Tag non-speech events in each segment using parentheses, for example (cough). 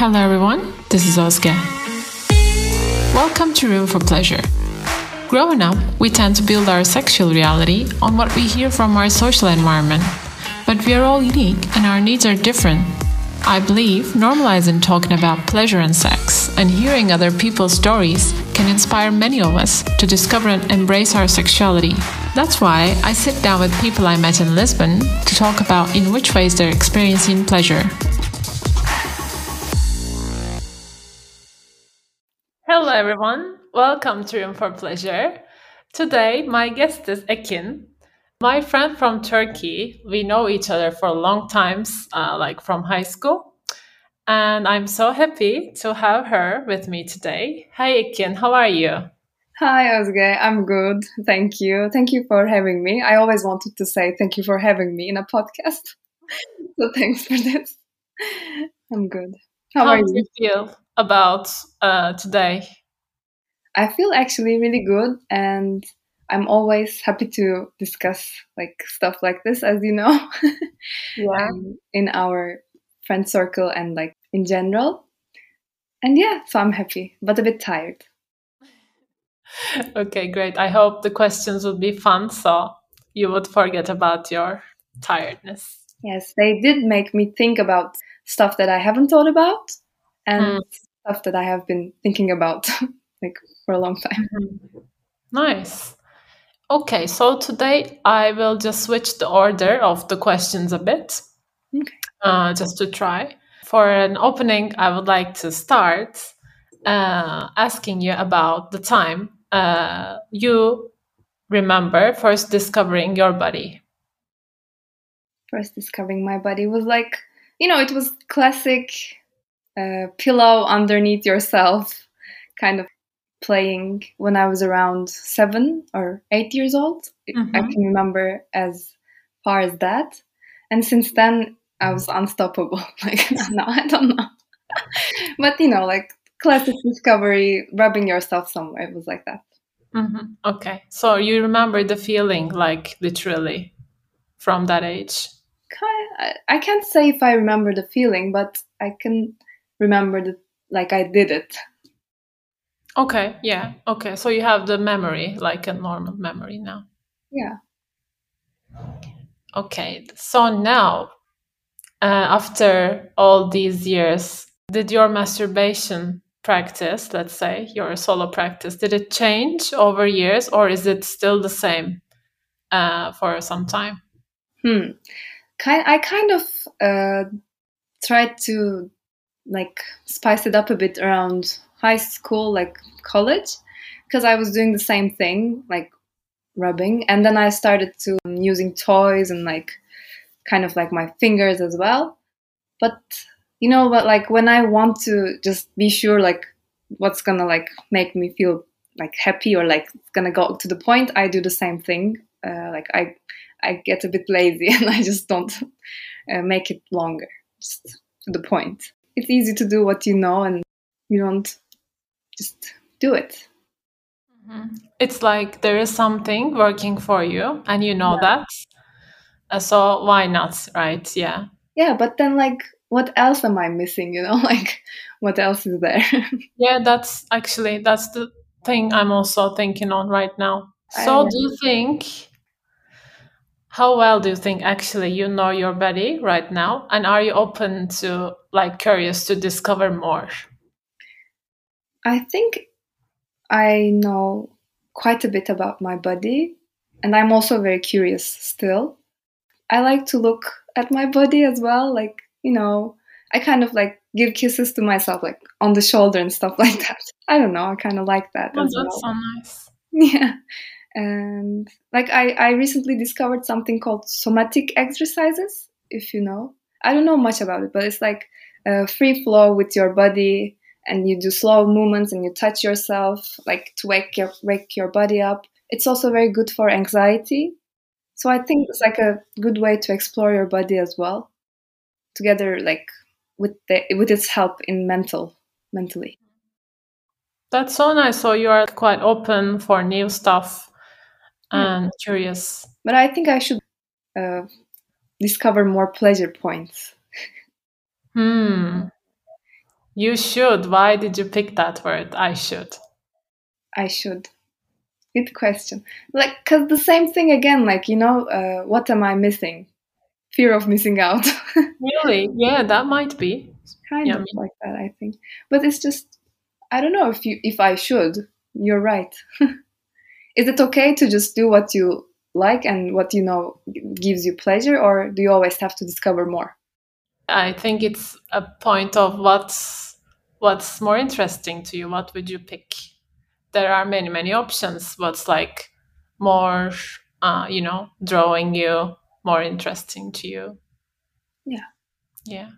Hello, everyone. This is Özge. Welcome to Room for Pleasure. Growing up, we tend to build our sexual reality on what we hear from our social environment. But we are all unique and our needs are different. I believe normalizing talking about pleasure and sex and hearing other people's stories can inspire many of us to discover and embrace our sexuality. That's why I sit down with people I met in Lisbon to talk about in which ways they're experiencing pleasure. Hello, everyone. Welcome to Room for Pleasure. Today, my guest is Ekin, my friend from Turkey. We know each other for long times, uh, like from high school. And I'm so happy to have her with me today. Hi, Ekin. How are you? Hi, Özge. I'm good. Thank you. Thank you for having me. I always wanted to say thank you for having me in a podcast. (laughs) so thanks for this. I'm good. How, How are you? you feel? about uh, today? I feel actually really good, and I'm always happy to discuss like stuff like this, as you know, (laughs) yeah, um, in our friend circle and like in general. And yeah, so I'm happy, but a bit tired. okay, great. I hope the questions would be fun, so you would forget about your tiredness. Yes, they did make me think about stuff that I haven't thought about and mm. stuff that I have been thinking about (laughs) like for a long time. Mm-hmm. Nice. Okay, so today I will just switch the order of the questions a bit, okay. uh, just to try. For an opening, I would like to start uh, asking you about the time uh, you remember first discovering your body. First discovering my body was like, you know, it was classic pillow underneath yourself kind of playing when I was around seven or eight years old. Mm-hmm. I can remember as far as that. And since then, I was unstoppable. (laughs) Like, (laughs) no, I don't know. but, you know, like classic discovery, rubbing yourself somewhere, it was like that. Mm-hmm. Okay. So you remember the feeling, like literally, from that age? I can't say if I remember the feeling, but I can remember that like I did it. Okay, yeah. Okay, so you have the memory like a normal memory now. Yeah. Okay, so now uh, after all these years, did your masturbation practice, let's say your solo practice, did it change over years or is it still the same uh, for some time? Hmm. I kind of uh, tried to like spice it up a bit around high school, like college, because I was doing the same thing, like rubbing, and then I started to um, using toys and like kind of like my fingers as well. But you know, but like when I want to just be sure, like what's gonna like make me feel like happy or like gonna go to the point, I do the same thing. Uh, like I, I get a bit lazy (laughs) and I just don't uh, make it longer, just to the point it's easy to do what you know and you don't just do it. Mm-hmm. It's like there is something working for you and you know yeah. that. Uh, so why not, right? Yeah. Yeah, but then like what else am I missing, you know? (laughs) Like what else is there? (laughs) yeah, that's actually that's the thing I'm also thinking on right now. So do you think how well do you think actually you know your body right now and are you open to like curious to discover more i think i know quite a bit about my body and i'm also very curious still. I like to look at my body as well like you know i kind of like give kisses to myself like on the shoulder and stuff (laughs) like that. I don't know i kind of like that oh, as that's well. so nice. Yeah. And like I, I recently discovered something called somatic exercises if you know. I don't know much about it but it's like a free flow with your body and you do slow movements and you touch yourself like to wake your wake your body up it's also very good for anxiety so i think it's like a good way to explore your body as well together like with the with its help in mental mentally that's so nice so you are quite open for new stuff and um, curious. But I think I should uh, discover more pleasure points. hmm. You should. Why did you pick that word? I should. I should. Good question. Like, cause the same thing again. Like, you know, uh, what am I missing? Fear of missing out. (laughs) really? Yeah, that might be. Kind yeah, of like that, I think. But it's just, I don't know if you, if I should. You're right. (laughs) Is it okay to just do what you like and what you know gives you pleasure, or do you always have to discover more? I think it's a point of what's what's more interesting to you. What would you pick? There are many many options. What's like more, uh, you know, drawing you, more interesting to you? Yeah. Yeah.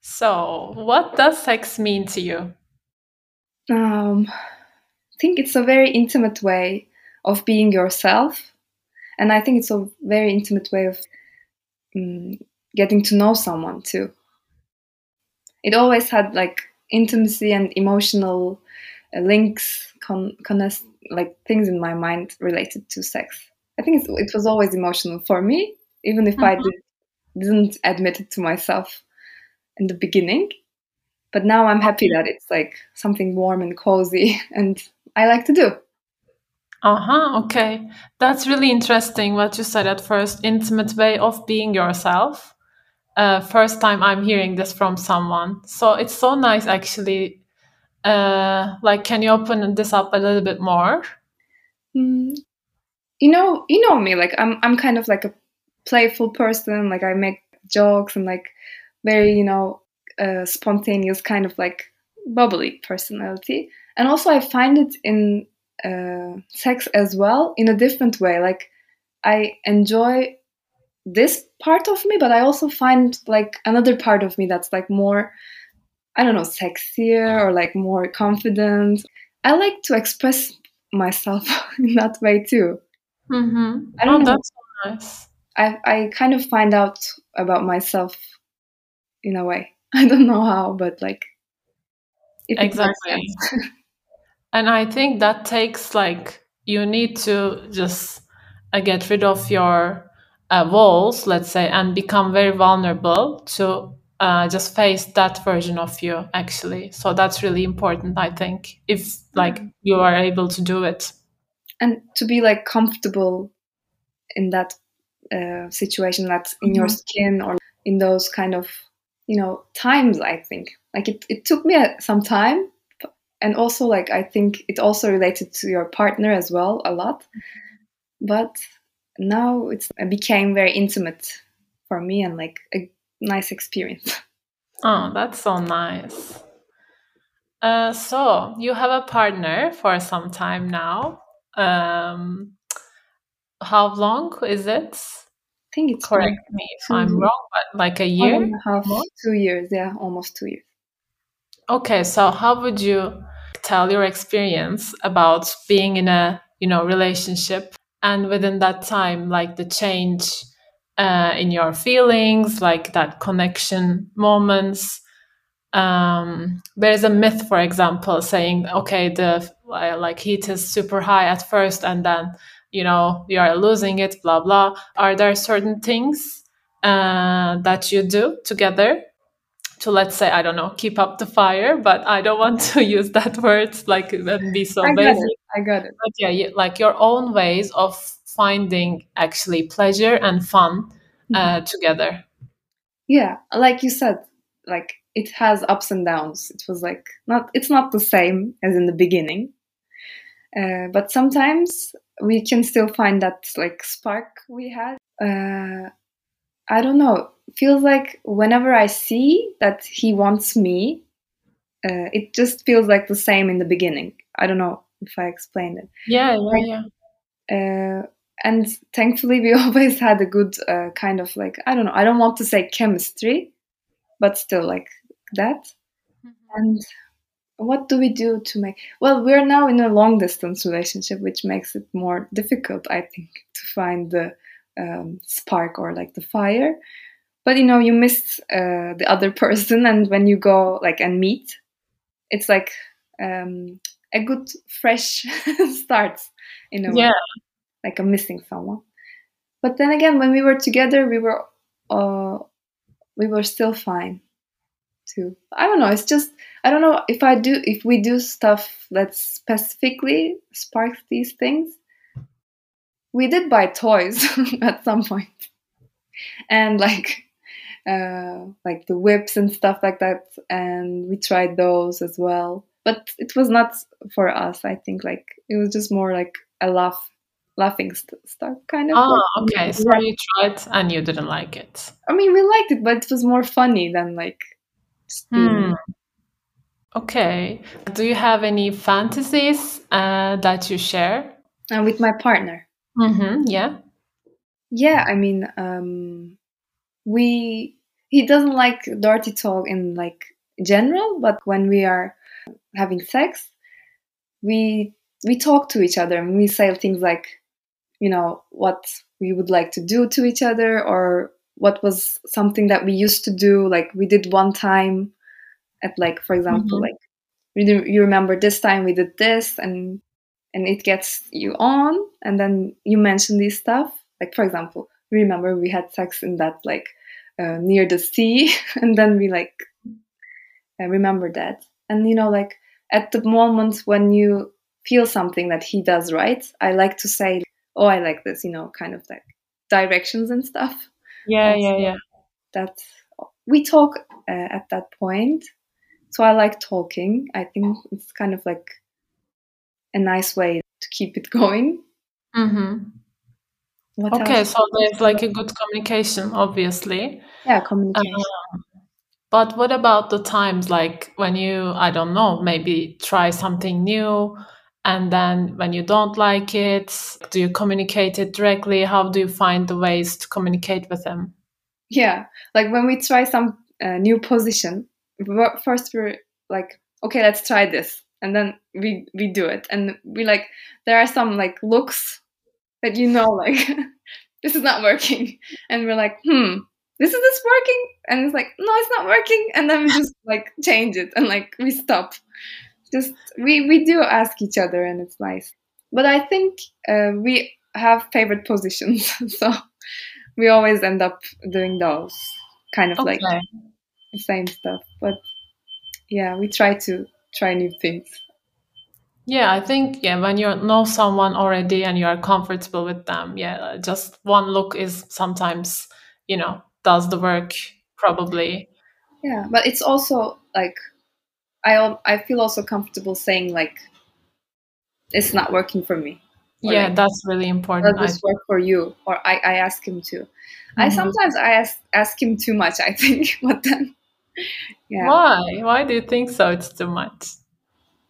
So, what does sex mean to you? Um, I think it's a very intimate way of being yourself, and I think it's a very intimate way of um, getting to know someone too. It always had like intimacy and emotional uh, links, con- connect, like things in my mind related to sex. I think it was always emotional for me, even if mm-hmm. I did, didn't admit it to myself in the beginning. But now I'm happy that it's like something warm and cozy, (laughs) and I like to do. Uh huh. Okay. That's really interesting what you said at first intimate way of being yourself uh, first time I'm hearing this from someone. So it's so nice, actually. Uh, like, can you open this up a little bit more? Mm, you know, you know me. Like, I'm I'm kind of like a playful person. Like, I make jokes and like very, you know, uh, spontaneous, kind of like bubbly personality. And also, I find it in uh, sex as well in a different way. Like, I enjoy this part of me, but I also find like another part of me that's like more, I don't know, sexier or like more confident. I like to express myself (laughs) in that way too. Mm-hmm. I don't oh, know. That's so nice. I I kind of find out about myself in a way. (laughs) I don't know how, but like exactly. (laughs) and I think that takes like you need to just uh, get rid of your uh, walls, let's say, and become very vulnerable to uh, just face that version of you, actually. So that's really important, I think, if like mm-hmm. you are able to do it. And to be like comfortable in that uh, situation, that's in mm-hmm. your skin or in those kind of, you know, times, I think. Like it, it took me some time. And also, like, I think it also related to your partner as well a lot. Mm-hmm. But now it's it became very intimate for me and like a nice experience. (laughs) Oh, that's so nice. Uh, so you have a partner for some time now. Um, how long is it? I think it's correct like me if I'm wrong, but like a year, one and a half, two years, yeah, almost two years. Okay, so how would you tell your experience about being in a you know relationship and within that time like the change uh, in your feelings like that connection moments um, there's a myth for example saying okay the like heat is super high at first and then you know you are losing it blah blah. Are there certain things uh, that you do together to let's say i don't know keep up the fire but i don't want (laughs) to use that word like and be so I basic it. i got it. But yeah you, like your own ways of finding actually pleasure and fun uh, mm-hmm. together. Yeah like you said like it has ups and downs. It was like not it's not the same as in the beginning. Uh, but sometimes we can still find that like spark we had. Uh, i don't know feels like whenever I see that he wants me, uh, it just feels like the same in the beginning. I don't know if I explained it. Yeah, yeah, yeah. Uh, and thankfully, we (laughs) always had a good uh, kind of like I don't know. I don't want to say chemistry, but still like that. Mm-hmm. And what do we do to make? Well, we're now in a long distance relationship, which makes it more difficult, I think, to find the um, spark or like the fire but you know you miss uh, the other (laughs) person and when you go like and meet it's like um, a good fresh (laughs) start in a way like i'm missing someone but then again when we were together we were uh, we were still fine too. I don't know. It's just I don't know if I do if we do stuff that specifically sparks these things. We did buy toys (laughs) at some point, and like uh, like the whips and stuff like that, and we tried those as well. But it was not for us. I think like it was just more like a laugh laughing st- stuff kind of oh okay so you tried and you didn't like it i mean we liked it but it was more funny than like hmm. okay do you have any fantasies uh, that you share uh, with my partner mm-hmm. yeah yeah i mean um we he doesn't like dirty talk in like general but when we are having sex we we talk to each other and we say things like you know what we would like to do to each other or what was something that we used to do like we did one time at like for example mm-hmm. like you remember this time we did this and and it gets you on and then you mention these stuff like for example remember we had sex in that like uh, near the sea (laughs) and then we like uh, remember that. And you know like at the moment when you feel something that he does right i like to say oh i like this you know kind of like directions and stuff. Yeah also, yeah. yeah that we talk uh, at that point. So i like talking. I think it's kind of like a nice way to keep it (laughs) going. Mm-hmm. Okay else? so there's like a good communication obviously. Yeah communication. Um, but what about the times like when you i don't know maybe try something new and then when you don't like it do you communicate it directly? How do you find the ways to communicate with them? Yeah like when we try some uh, new position first we're like okay let's try this and then we we do it and we like there are some like looks that you know like (laughs) this is not working. And we're like hmm this is this working? And it's like no it's not working. And then we (laughs) just like change it and like we stop. Just we we do ask each other and it's nice. But i think uh, we have favorite positions. (laughs) So we always end up doing those. Kind of okay. like the same stuff. But yeah we try to try new things yeah i think yeah when you know someone already and you are comfortable with them yeah just one look is sometimes you know does the work probably yeah but it's also like I I feel also comfortable saying like it's not working for me. yeah, like, that's really important. Does this work for you? Or I, I ask him to. Mm-hmm. I sometimes I ask ask him too much. I think, (laughs) but then yeah. Why? Why do you think so? It's too much.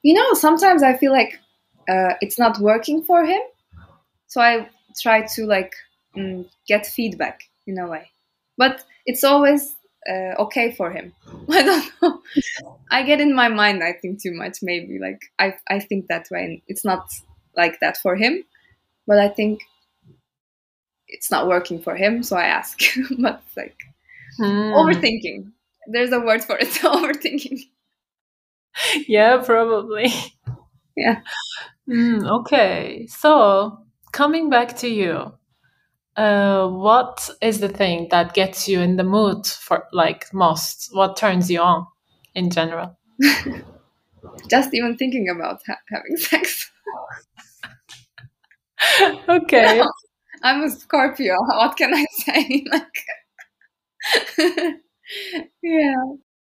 You know, sometimes I feel like uh, it's not working for him, so I try to like mm, get feedback in a way. But it's always uh, okay for him. (laughs) I don't know. I get in my mind. I think too much. Maybe like I I think that way. And it's not like that for him, but I think it's not working for him. So I ask. (laughs) but like hmm. overthinking. There's a word for it. (laughs) overthinking. (laughs) Yeah, probably. Yeah. Mm, okay. So coming back to you, uh, what is the thing that gets you in the mood for like most? What turns you on in general? (laughs) Just even thinking about ha- having (laughs) sex. okay. I'm a Scorpio. What can I say? like, yeah,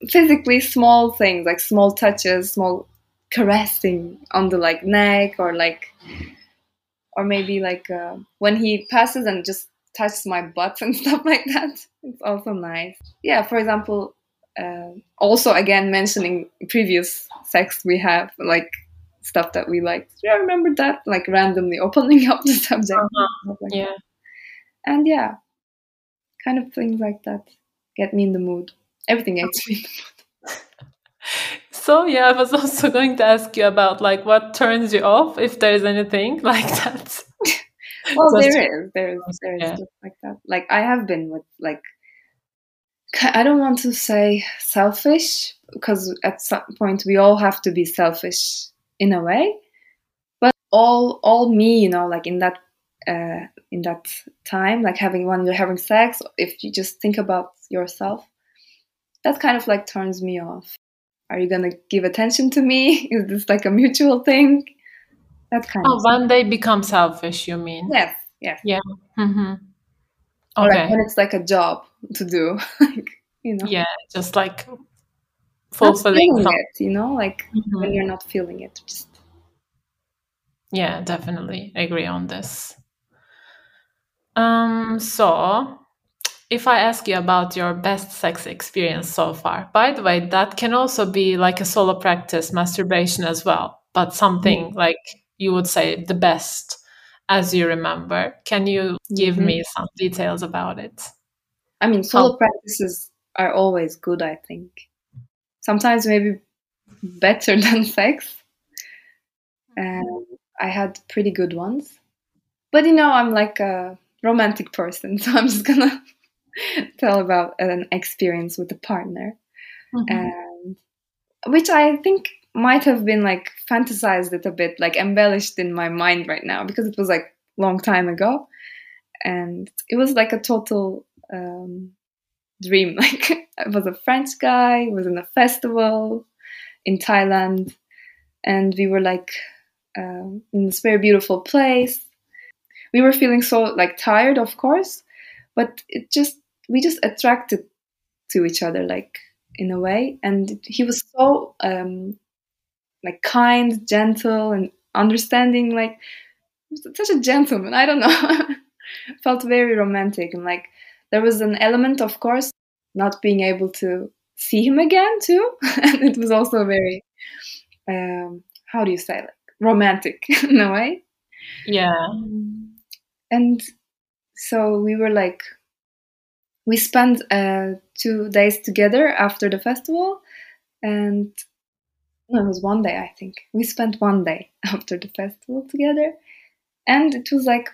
physically small things like small touches, small caressing on the like neck or like or maybe like uh, when he passes and just touches my butt (laughs) and stuff like that. It's also nice. Yeah, for example, uh, also again mentioning previous sex we have, like stuff that we like. Do you remember that? Like randomly opening up the subject. Uh-huh. Like yeah. That. And yeah, kind of things like that get me in the mood. Everything gets me in the mood. So yeah, I was also (laughs) going to ask you about like what turns you off, if there's anything (laughs) like that. well, there is, there is, there is yeah. stuff like that. Like I have been with like I don't want to say selfish because at some point we all have to be selfish in a way, but all all me, you know, like in that uh, in that time, like having when you're having sex, if you just think about yourself, that kind of like turns me off. Are you gonna give attention to me? (laughs) Is this like a mutual thing? That kind oh, of when they become selfish, you mean? yes, yes. Yeah. Mm-hmm. Or like when it's like a job to do, (laughs) like you know, Yeah, just like not fulfilling feeling it. You know, like Mhm. when you're not feeling it, just Yeah, definitely agree on this. Um, so if I ask you about your best sex experience so far, by the way, that can also be like a solo practice, masturbation as well, but something mm. like you would say the best as you remember. Can you give Mhm. me mm-hmm. some details about it? I mean, oh. solo practices are always good. I think sometimes maybe better (laughs) than sex. And I had pretty good ones, but you know, I'm like a romantic person, (laughs) so I'm just gonna (laughs) tell about an experience with a partner. and which I think might have been like fantasized it a bit, like embellished in my mind right now because it was like long time ago, and it was like a total um, dream. (laughs) Like it was a French guy, was in a festival in Thailand, and we were like um, in this very beautiful place. We were feeling so like tired, of course, but it just we just attracted to each other like in a way. And he was so um like kind gentle and understanding like such a gentleman. I don't know. (laughs) Felt very romantic. And like there was an element of course not being able to see him again too. (laughs) And it was also very um how do you say like romantic (laughs) in a way. Yeah. and so we were like we spent uh, two days together after the festival and no, it was one day i think. We spent one day (laughs) after the festival together and it was like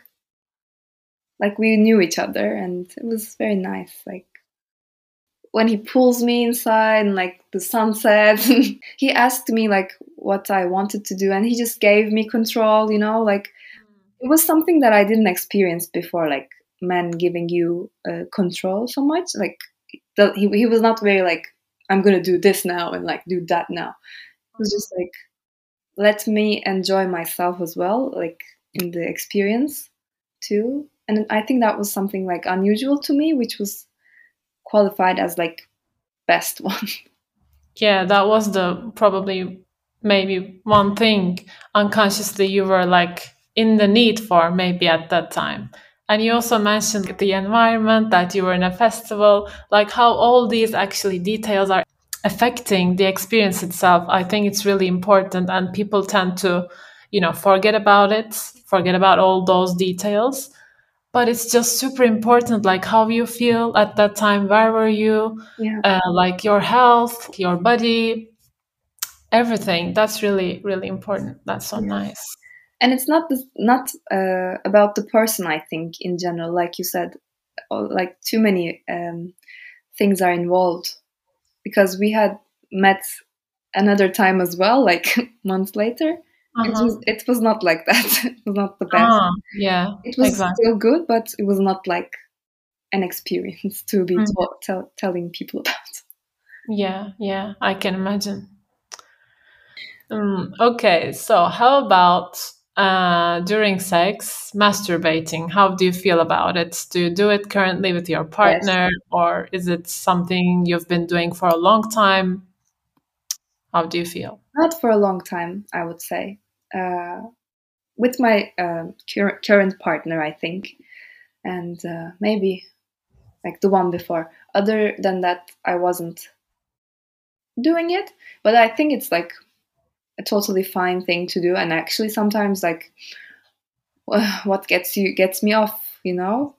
like we knew each other and it was very nice like when he pulls me inside and like the sunset and (laughs) he asked me like what i wanted to do and he just gave me control you know like it was something that I didn't experience before, like men giving you uh, control so much. Like the, he he was not very like I'm gonna do this now and like do that now. It was just like let me enjoy myself as well, like in the experience too. And I think that was something like unusual to me, which was qualified as like best (laughs) one. Yeah, that was the probably maybe one thing unconsciously you were like in the need for maybe at that time. And you also mentioned the environment that you were in a festival, like how all these actually details are affecting the experience itself. I think it's really important and people tend to, you know, forget about it, forget about all those details. But it's just super important, like how you feel at that time, where were you, yeah. uh, like your health, your body, everything. That's really, really important. That's so nice. And it's not the, not uh, about the person i think in general like you said like too many um, things are involved because we had met another time as well like (laughs) months later it Uh-huh. was it was not like that (laughs) it was not the best Ah, yeah, it was exactly. still good but it was not like an experience to be Mhm. to- tell, telling people (laughs) about Yeah, yeah, I can imagine. Um, okay, so how about uh, during sex, masturbating? How do you feel about it? Do you do it currently with your partner, or is it something you've been doing for a long time? How do you feel? not for a long time i would say uh, with my uh, cur- current partner i think and uh, maybe like the one before other than that i wasn't doing it but i think it's like a totally fine thing to do. And actually sometimes like (sighs) what gets you gets me off you know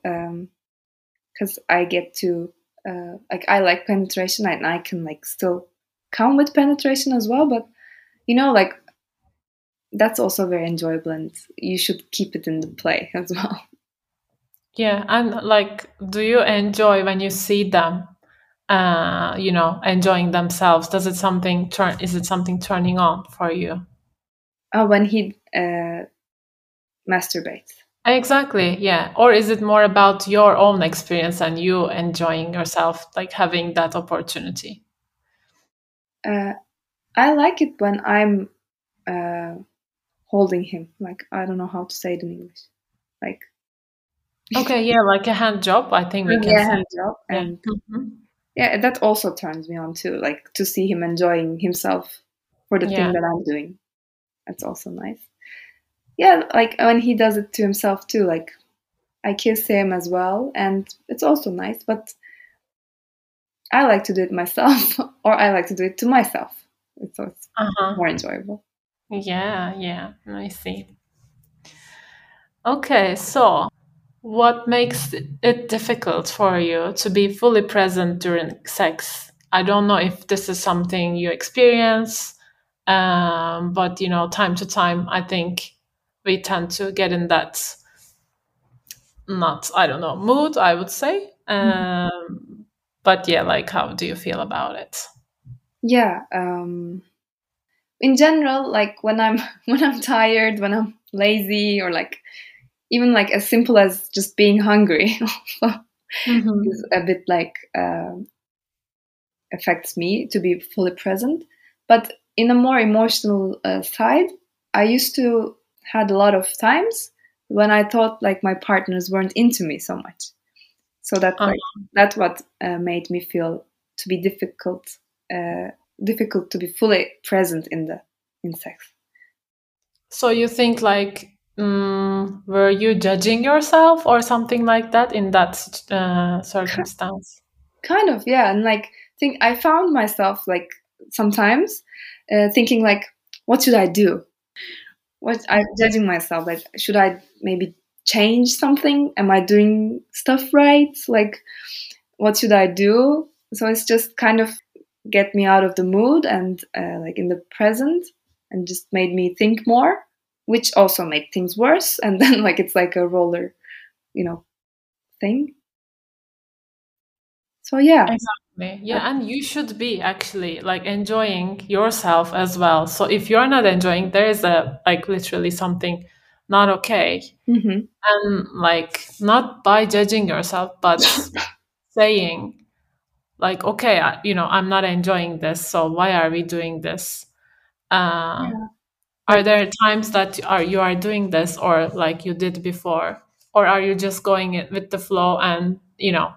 because i get to uh, like i like penetration and i can like still come with penetration as well. But you know like that's also very enjoyable and you should keep it in the play (laughs) as well. Yeah, and like, do you enjoy when you see them, uh, you know, enjoying themselves? Does it something turn? Is it something turning on for you? uh, when he uh, masturbates Exactly, yeah. Or is it more about your own experience and you enjoying yourself, like having that opportunity? Uh, I like it when I'm uh, holding him. Like I don't know how to say it in English. Like (laughs) okay, yeah, like a hand job. I think we can yeah, hand job, and Mhm. Yeah, that also turns me on too. Like to see him enjoying himself for the Yeah. thing that I'm doing. That's also nice. Yeah, like when he does it to himself too. Like I kiss him as well, and it's also nice. But I like to do it myself, (laughs) or I like to do it to myself. It's, so it's Uh-huh. more enjoyable. Yeah, yeah, I see. Okay, so what makes it difficult for you to be fully present during sex? I don't know if this is something you experience, um, but you know, time to time, I think we tend to get in that not, I don't know, mood, I would say. Um, but yeah, like, how do you feel about it? Yeah. Um, in general, like when I'm (laughs) when I'm tired, when I'm lazy, or like even like as simple as just being hungry (laughs) Mhm. is a bit like um affects me to be fully present. But in a more emotional uh, side, I used to had a lot of times when I thought like my partners weren't into me so much. So that Uh-huh. like that's what uh, made me feel to be difficult, uh, difficult to be fully present in the in sex. So you think like, mm, were you judging yourself or something like that in that uh, circumstance? Kind of, yeah. And like, think I found myself like sometimes uh, thinking like, what should I do? What I'm judging myself like, should I maybe change something? Am I doing stuff right? Like, what should I do? So it's just kind of get me out of the mood and uh, like in the present, and just made me think more, which also made things worse. (laughs) And then like it's like a roller, you know, thing. So yeah. Exactly. Yeah, and you should be actually like enjoying yourself as well. So if you're not enjoying, there is a like literally something not okay. hmm And like not by judging yourself, but (laughs) saying like, okay, I, you know, I'm not enjoying this, so why are we doing this? Uh, Yeah. Are there times that are you are doing this or like you did before or are you just going it with the flow and you know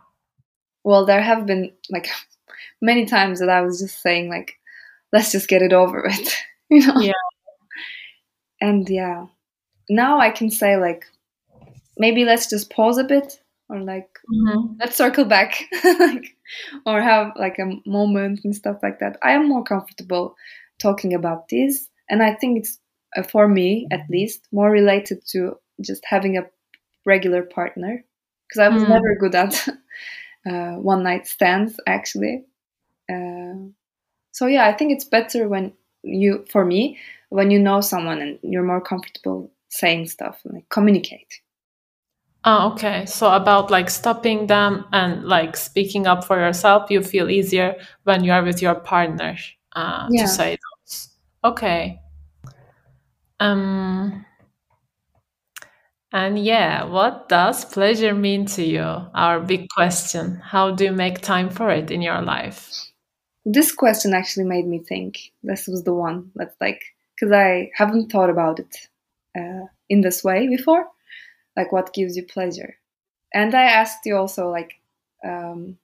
Well, there have been like (laughs) many times that I was just saying like, let's just get it over with, (laughs) you know. Yeah. And yeah, now I can say like, maybe let's just pause a bit, or like mm-hmm. let's circle back, (laughs) like, or have like a moment and stuff like that. I am more comfortable talking about this, and I think it's uh, for me at least more related to just having a regular partner because I was Mm. never good at (laughs) uh, one night stands actually. Uh, so yeah, I think it's better when you, for me, when you know someone and you're more comfortable saying stuff and like communicate. Ah, okay. So about like stopping them and like speaking up for yourself, you feel easier when you are with your partner uh, Yeah. to say. Okay. Um, and yeah, what does pleasure mean to you? Our big question. How do you make time for it in your life? This question actually made me think. This was the one that's like because I haven't thought about it uh, in this way before. Like, what gives you pleasure? And I asked you also like, um,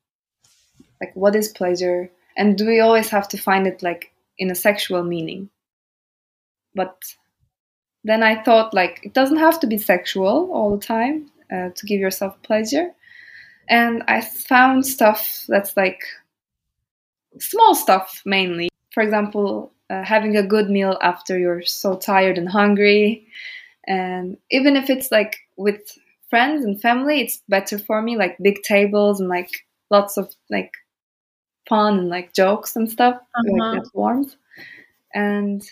like what is pleasure, and do we always have to find it like in a sexual meaning? But then I thought like it doesn't have to be sexual all the time uh, to give yourself pleasure. And I found stuff that's like small stuff mainly. For example, uh, having a good meal after you're so tired and hungry. And even if it's like with friends and family, it's better for me, like big tables and like lots of like fun and like jokes and stuff, Uh-huh. like that warmth. And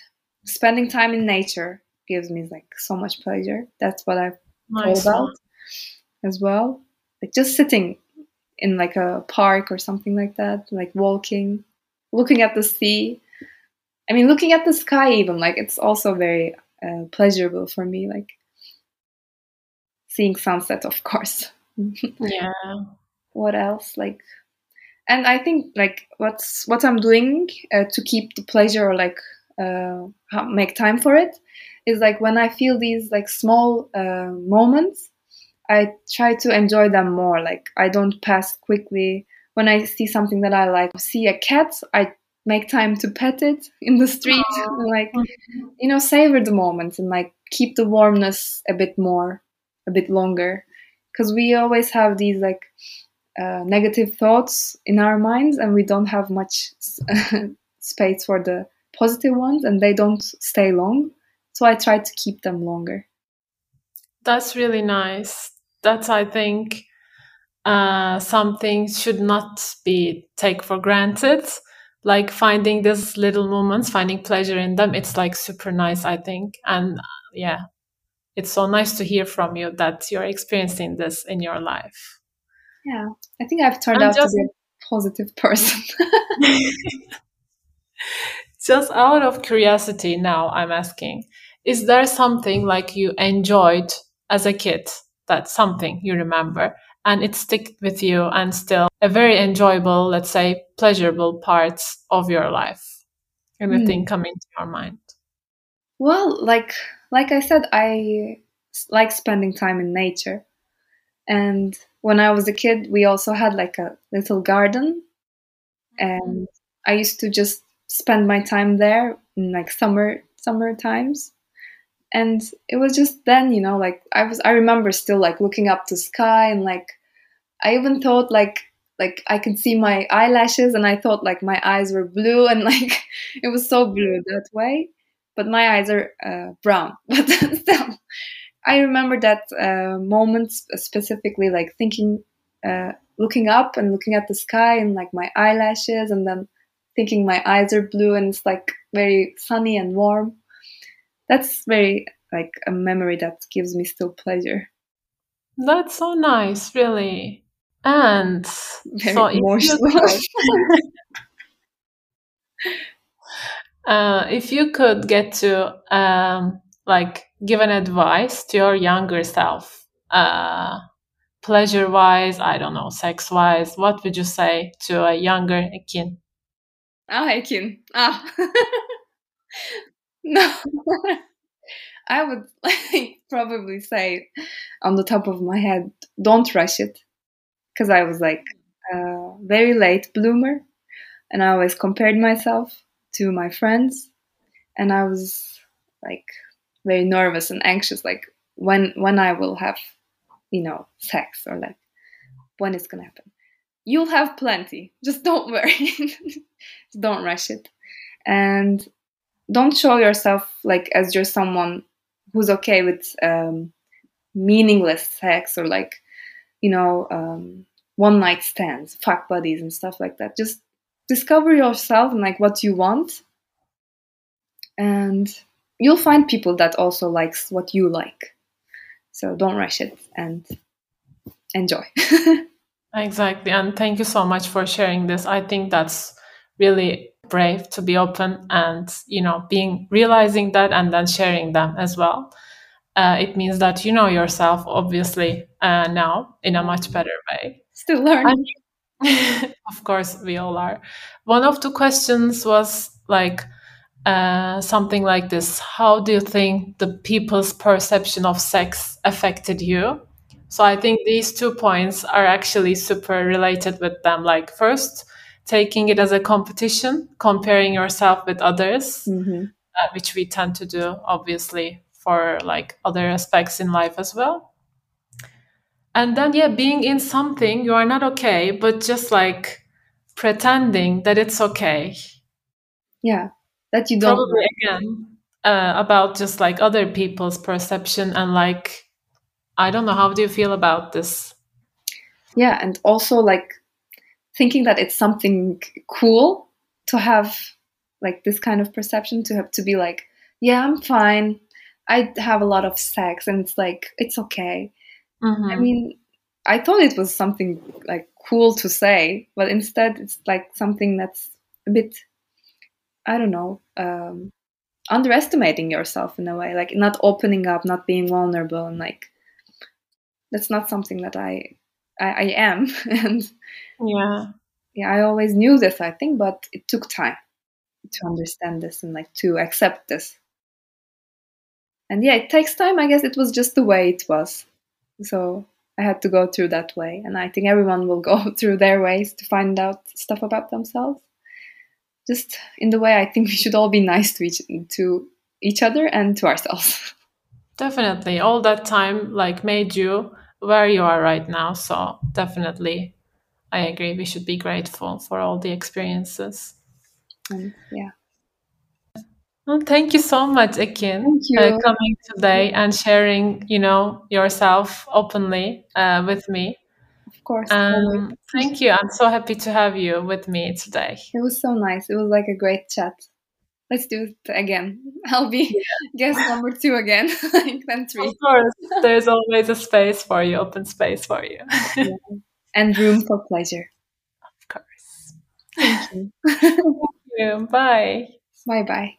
spending time in nature gives me like so much pleasure. That's what I've Nice about as well. Like just sitting in like a park or something like that, like walking, looking at the sea. I mean, looking at the sky, even like it's also very uh, pleasurable for me. Like, seeing sunset, of course. (laughs) yeah. What else? Like, and I think like what's what I'm doing uh, to keep the pleasure or like uh, make time for it is like when I feel these like small uh, moments, I try to enjoy them more. Like I don't pass quickly. When I see something that I like, see a cat, I make time to pet it (laughs) in the street, and, like you know, savor the moment and like keep the warmness a bit more, a bit longer, because we always have these like uh, negative thoughts in our minds, and we don't have much (laughs) space for the positive ones, and they don't stay long. So I try to keep them longer. That's really nice. That's I think uh, something should not be take for granted. Like finding these little moments, finding pleasure in them, it's like super nice, I think. And yeah, it's so nice to hear from you that you're experiencing this in your life. Yeah, I think I've turned out just, to be a positive person. (laughs) (laughs) just out of curiosity, now I'm asking is there something like you enjoyed as a kid that something you remember and it stick with you and still a very enjoyable let's say pleasurable parts of your life anything mm. coming to your mind well like like i said i like spending time in nature and when i was a kid we also had like a little garden. And i used to just spend my time there in like summer summer times. And it was just then you know like i was i remember still like looking up to sky and like i even thought like like i could see my eyelashes and i thought like my eyes were blue and (laughs) like it was so blue that way. But my eyes are uh, brown. (laughs) But still i remember that uh, moment specifically like thinking uh, looking up and looking at the sky and like my eyelashes and then thinking my eyes are blue and it's like very sunny and warm that's very like a memory that gives me still pleasure. That's so nice, really. And (laughs) very so emotional. If you, could, (laughs) uh, if you could get to um, like give an advice to your younger self, uh, pleasure wise, I don't know, sex wise, what would you say to a younger Ekin? Ah, Ekin. Ah. (laughs) No, (laughs) I would like, probably say on the top of my head, don't rush it. Because I was like a very late bloomer and I always compared myself to my friends and I was like very nervous and anxious like when when I will have you know sex or like when it's gonna happen. You'll have plenty. Just don't worry. (laughs) Don't rush it. And don't show yourself like as you're someone who's okay with um, meaningless sex or like you know um, one night stands fuck buddies and stuff like that. Just discover yourself and like what you want. And you'll find people that also likes what you like. So don't rush it and enjoy. (laughs) Exactly and thank you so much for sharing this. I think that's really brave to be open and you know being realizing that and then sharing them as well. Uh, it means that you know yourself obviously uh, now in a much better way. Still learning. (laughs) Of course we all are. One of the questions was like uh, something like this how do you think the people's perception of sex affected you so i think these two points are actually super related with them like first taking it as a competition, comparing yourself with others, mm-hmm. uh, which we tend to do, obviously, for like other aspects in life as well. And then, yeah, being in something you are not okay, but just like pretending that it's okay. Yeah, that you don't. Probably again uh, about just like other people's perception and like, I don't know, how do you feel about this? Yeah, and also like thinking that it's something cool to have like this kind of perception to have to be like yeah i'm fine i have a lot of sex and it's like it's okay mm-hmm. i mean i thought it was something like cool to say but instead it's like something that's a bit i don't know um, underestimating yourself in a way like not opening up not being vulnerable and like that's not something that I I, I am, (laughs) and yeah, yeah, I always knew this, I think, but it took time to understand this and like to accept this. And yeah, it takes time. I guess it was just the way it was. So I had to go through that way. And I think everyone will go (laughs) through their ways to find out stuff about themselves. Just in the way I think we should all be nice to each to each other and to ourselves. Definitely. All that time like made you where you are right now. So definitely I agree. We should be grateful for all the experiences. And yeah. Well, thank you so much, you. uh, coming today and sharing, you know, yourself openly uh, with me. Of course. Um, thank you. I'm so happy to have you with me today. It was so nice. It was like a great chat. Let's do it again. (laughs) I'll be guest number two again, (laughs) like then three. Of course, there's always a space for you, open space for you. (laughs) And room for pleasure. Of course. Thank you. Thank you. Bye. bye bye.